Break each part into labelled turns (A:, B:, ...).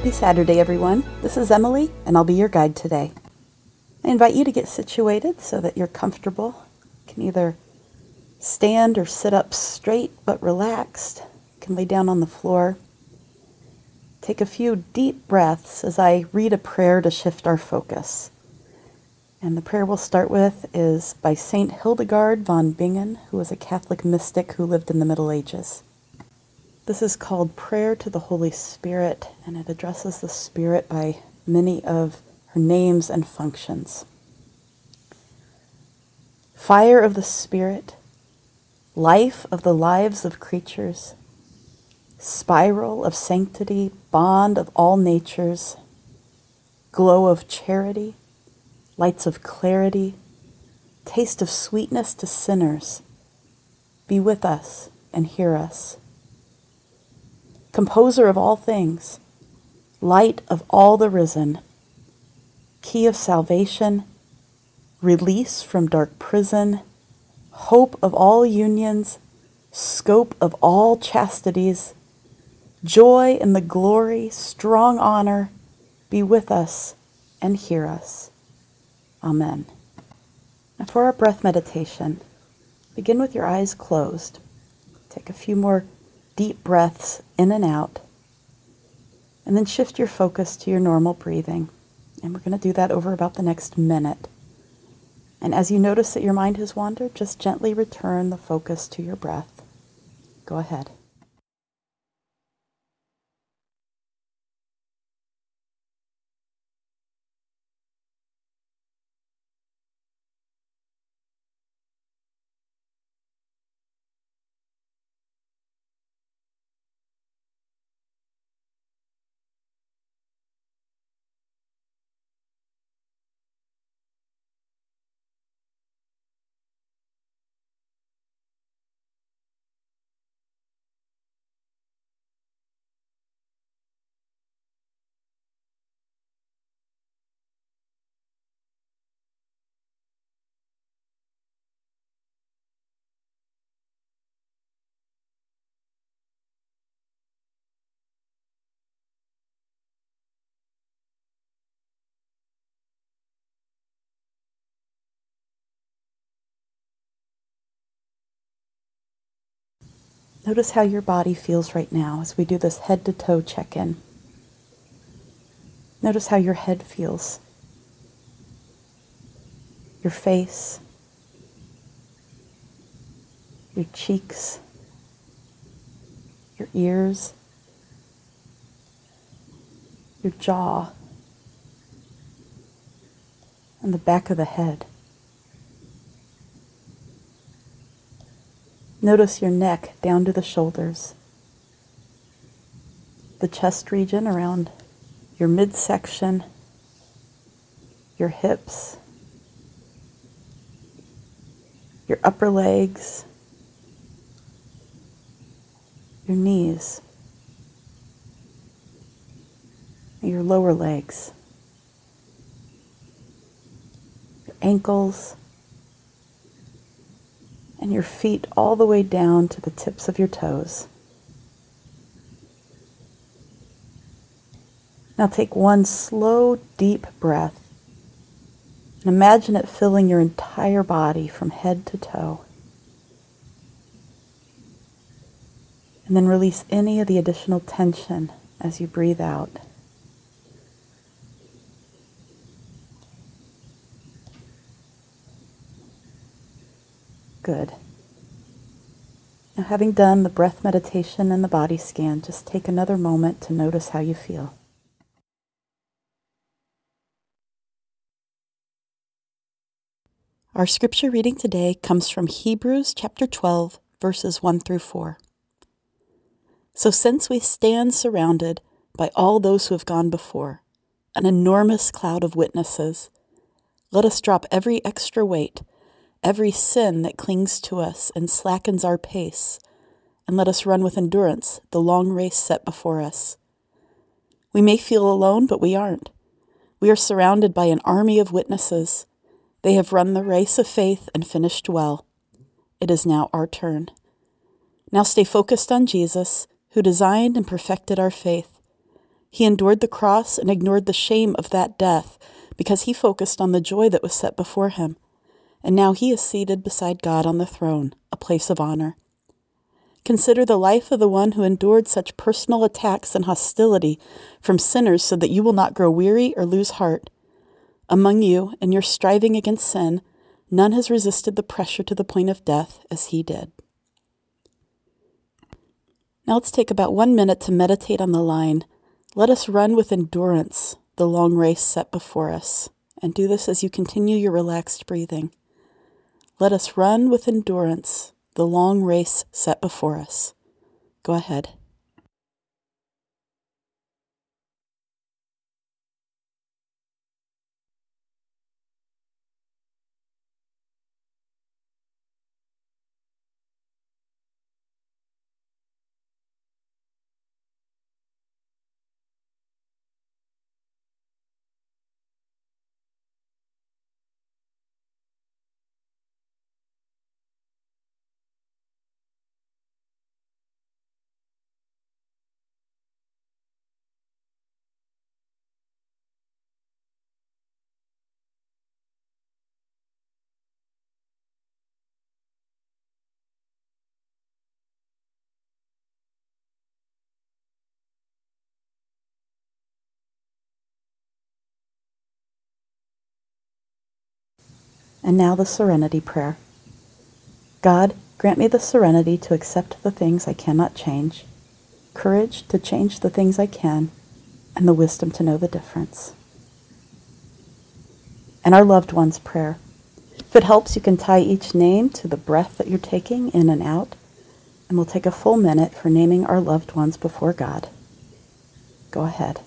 A: Happy Saturday, everyone. This is Emily, and I'll be your guide today. I invite you to get situated so that you're comfortable. You can either stand or sit up straight but relaxed. You can lay down on the floor. Take a few deep breaths as I read a prayer to shift our focus. And the prayer we'll start with is by St. Hildegard von Bingen, who was a Catholic mystic who lived in the Middle Ages. This is called Prayer to the Holy Spirit, and it addresses the Spirit by many of her names and functions. Fire of the Spirit, life of the lives of creatures, spiral of sanctity, bond of all natures, glow of charity, lights of clarity, taste of sweetness to sinners, be with us and hear us. Composer of all things, light of all the risen, key of salvation, release from dark prison, hope of all unions, scope of all chastities, joy in the glory, strong honor, be with us and hear us. Amen. And for our breath meditation, begin with your eyes closed. Take a few more deep breaths in and out, and then shift your focus to your normal breathing. And we're going to do that over about the next minute. And as you notice that your mind has wandered, just gently return the focus to your breath. Go ahead. Notice how your body feels right now as we do this head to toe check in. Notice how your head feels, your face, your cheeks, your ears, your jaw, and the back of the head. Notice your neck down to the shoulders, the chest region around your midsection, your hips, your upper legs, your knees, your lower legs, your ankles and your feet all the way down to the tips of your toes. Now take one slow, deep breath and imagine it filling your entire body from head to toe. And then release any of the additional tension as you breathe out. Good. Now, having done the breath meditation and the body scan, just take another moment to notice how you feel. Our scripture reading today comes from Hebrews chapter 12, verses 1 through 4. So, since we stand surrounded by all those who have gone before, an enormous cloud of witnesses, let us drop every extra weight every sin that clings to us and slackens our pace, and let us run with endurance the long race set before us. We may feel alone, but we aren't. We are surrounded by an army of witnesses. They have run the race of faith and finished well. It is now our turn. Now stay focused on Jesus, who designed and perfected our faith. He endured the cross and ignored the shame of that death because he focused on the joy that was set before him. And now he is seated beside God on the throne, a place of honor. Consider the life of the one who endured such personal attacks and hostility from sinners so that you will not grow weary or lose heart. Among you, in your striving against sin, none has resisted the pressure to the point of death as he did. Now let's take about one minute to meditate on the line Let us run with endurance the long race set before us, and do this as you continue your relaxed breathing. Let us run with endurance the long race set before us. Go ahead. And now the serenity prayer. God, grant me the serenity to accept the things I cannot change, courage to change the things I can, and the wisdom to know the difference. And our loved ones' prayer. If it helps, you can tie each name to the breath that you're taking in and out, and we'll take a full minute for naming our loved ones before God. Go ahead.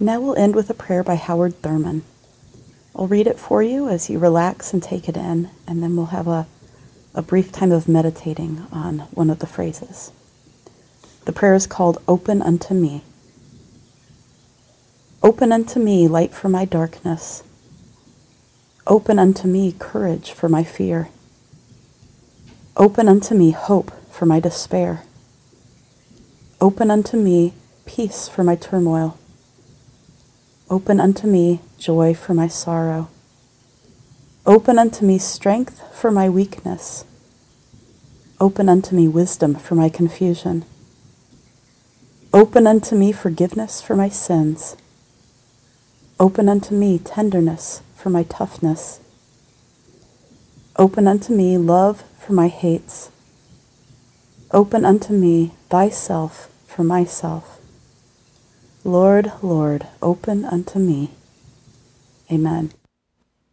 A: Now we'll end with a prayer by Howard Thurman. I'll read it for you as you relax and take it in, and then we'll have a, a brief time of meditating on one of the phrases. The prayer is called Open Unto Me. Open unto me light for my darkness. Open unto me courage for my fear. Open unto me hope for my despair. Open unto me peace for my turmoil. Open unto me joy for my sorrow. Open unto me strength for my weakness. Open unto me wisdom for my confusion. Open unto me forgiveness for my sins. Open unto me tenderness for my toughness. Open unto me love for my hates. Open unto me thyself for myself. Lord, Lord, open unto me. Amen.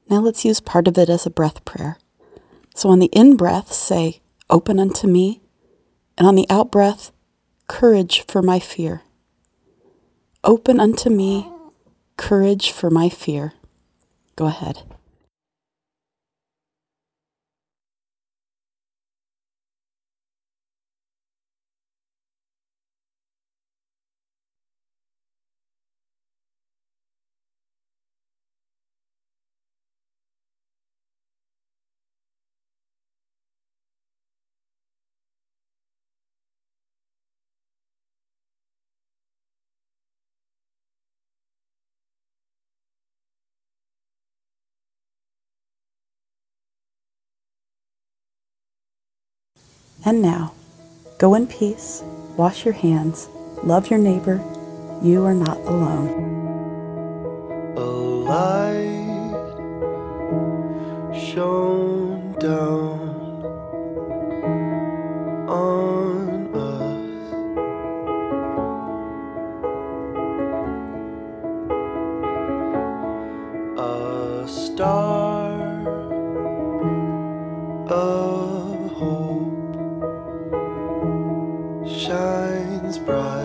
A: Now let's use part of it as a breath prayer. So on the in breath, say, Open unto me. And on the out breath, Courage for my fear. Open unto me, courage for my fear. Go ahead. And now, go in peace, wash your hands, love your neighbor, You are not alone.
B: A light shone down on us. A star of hope bright.